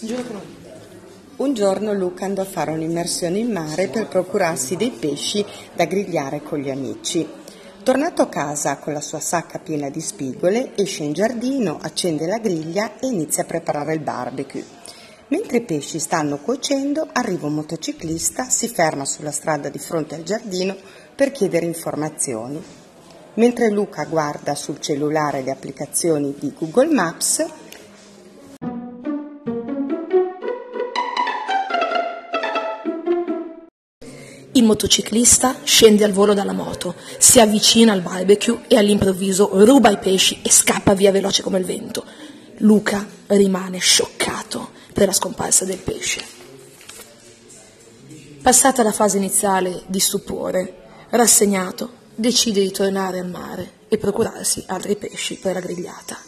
Giorno. Un giorno Luca andò a fare un'immersione in mare per procurarsi dei pesci da grigliare con gli amici. Tornato a casa con la sua sacca piena di spigole, esce in giardino, accende la griglia e inizia a preparare il barbecue. Mentre i pesci stanno cuocendo, arriva un motociclista, si ferma sulla strada di fronte al giardino per chiedere informazioni. Mentre Luca guarda sul cellulare le applicazioni di Google Maps, Il motociclista scende al volo dalla moto, si avvicina al barbecue e all'improvviso ruba i pesci e scappa via veloce come il vento. Luca rimane scioccato per la scomparsa del pesce. Passata la fase iniziale di stupore, rassegnato, decide di tornare al mare e procurarsi altri pesci per la grigliata.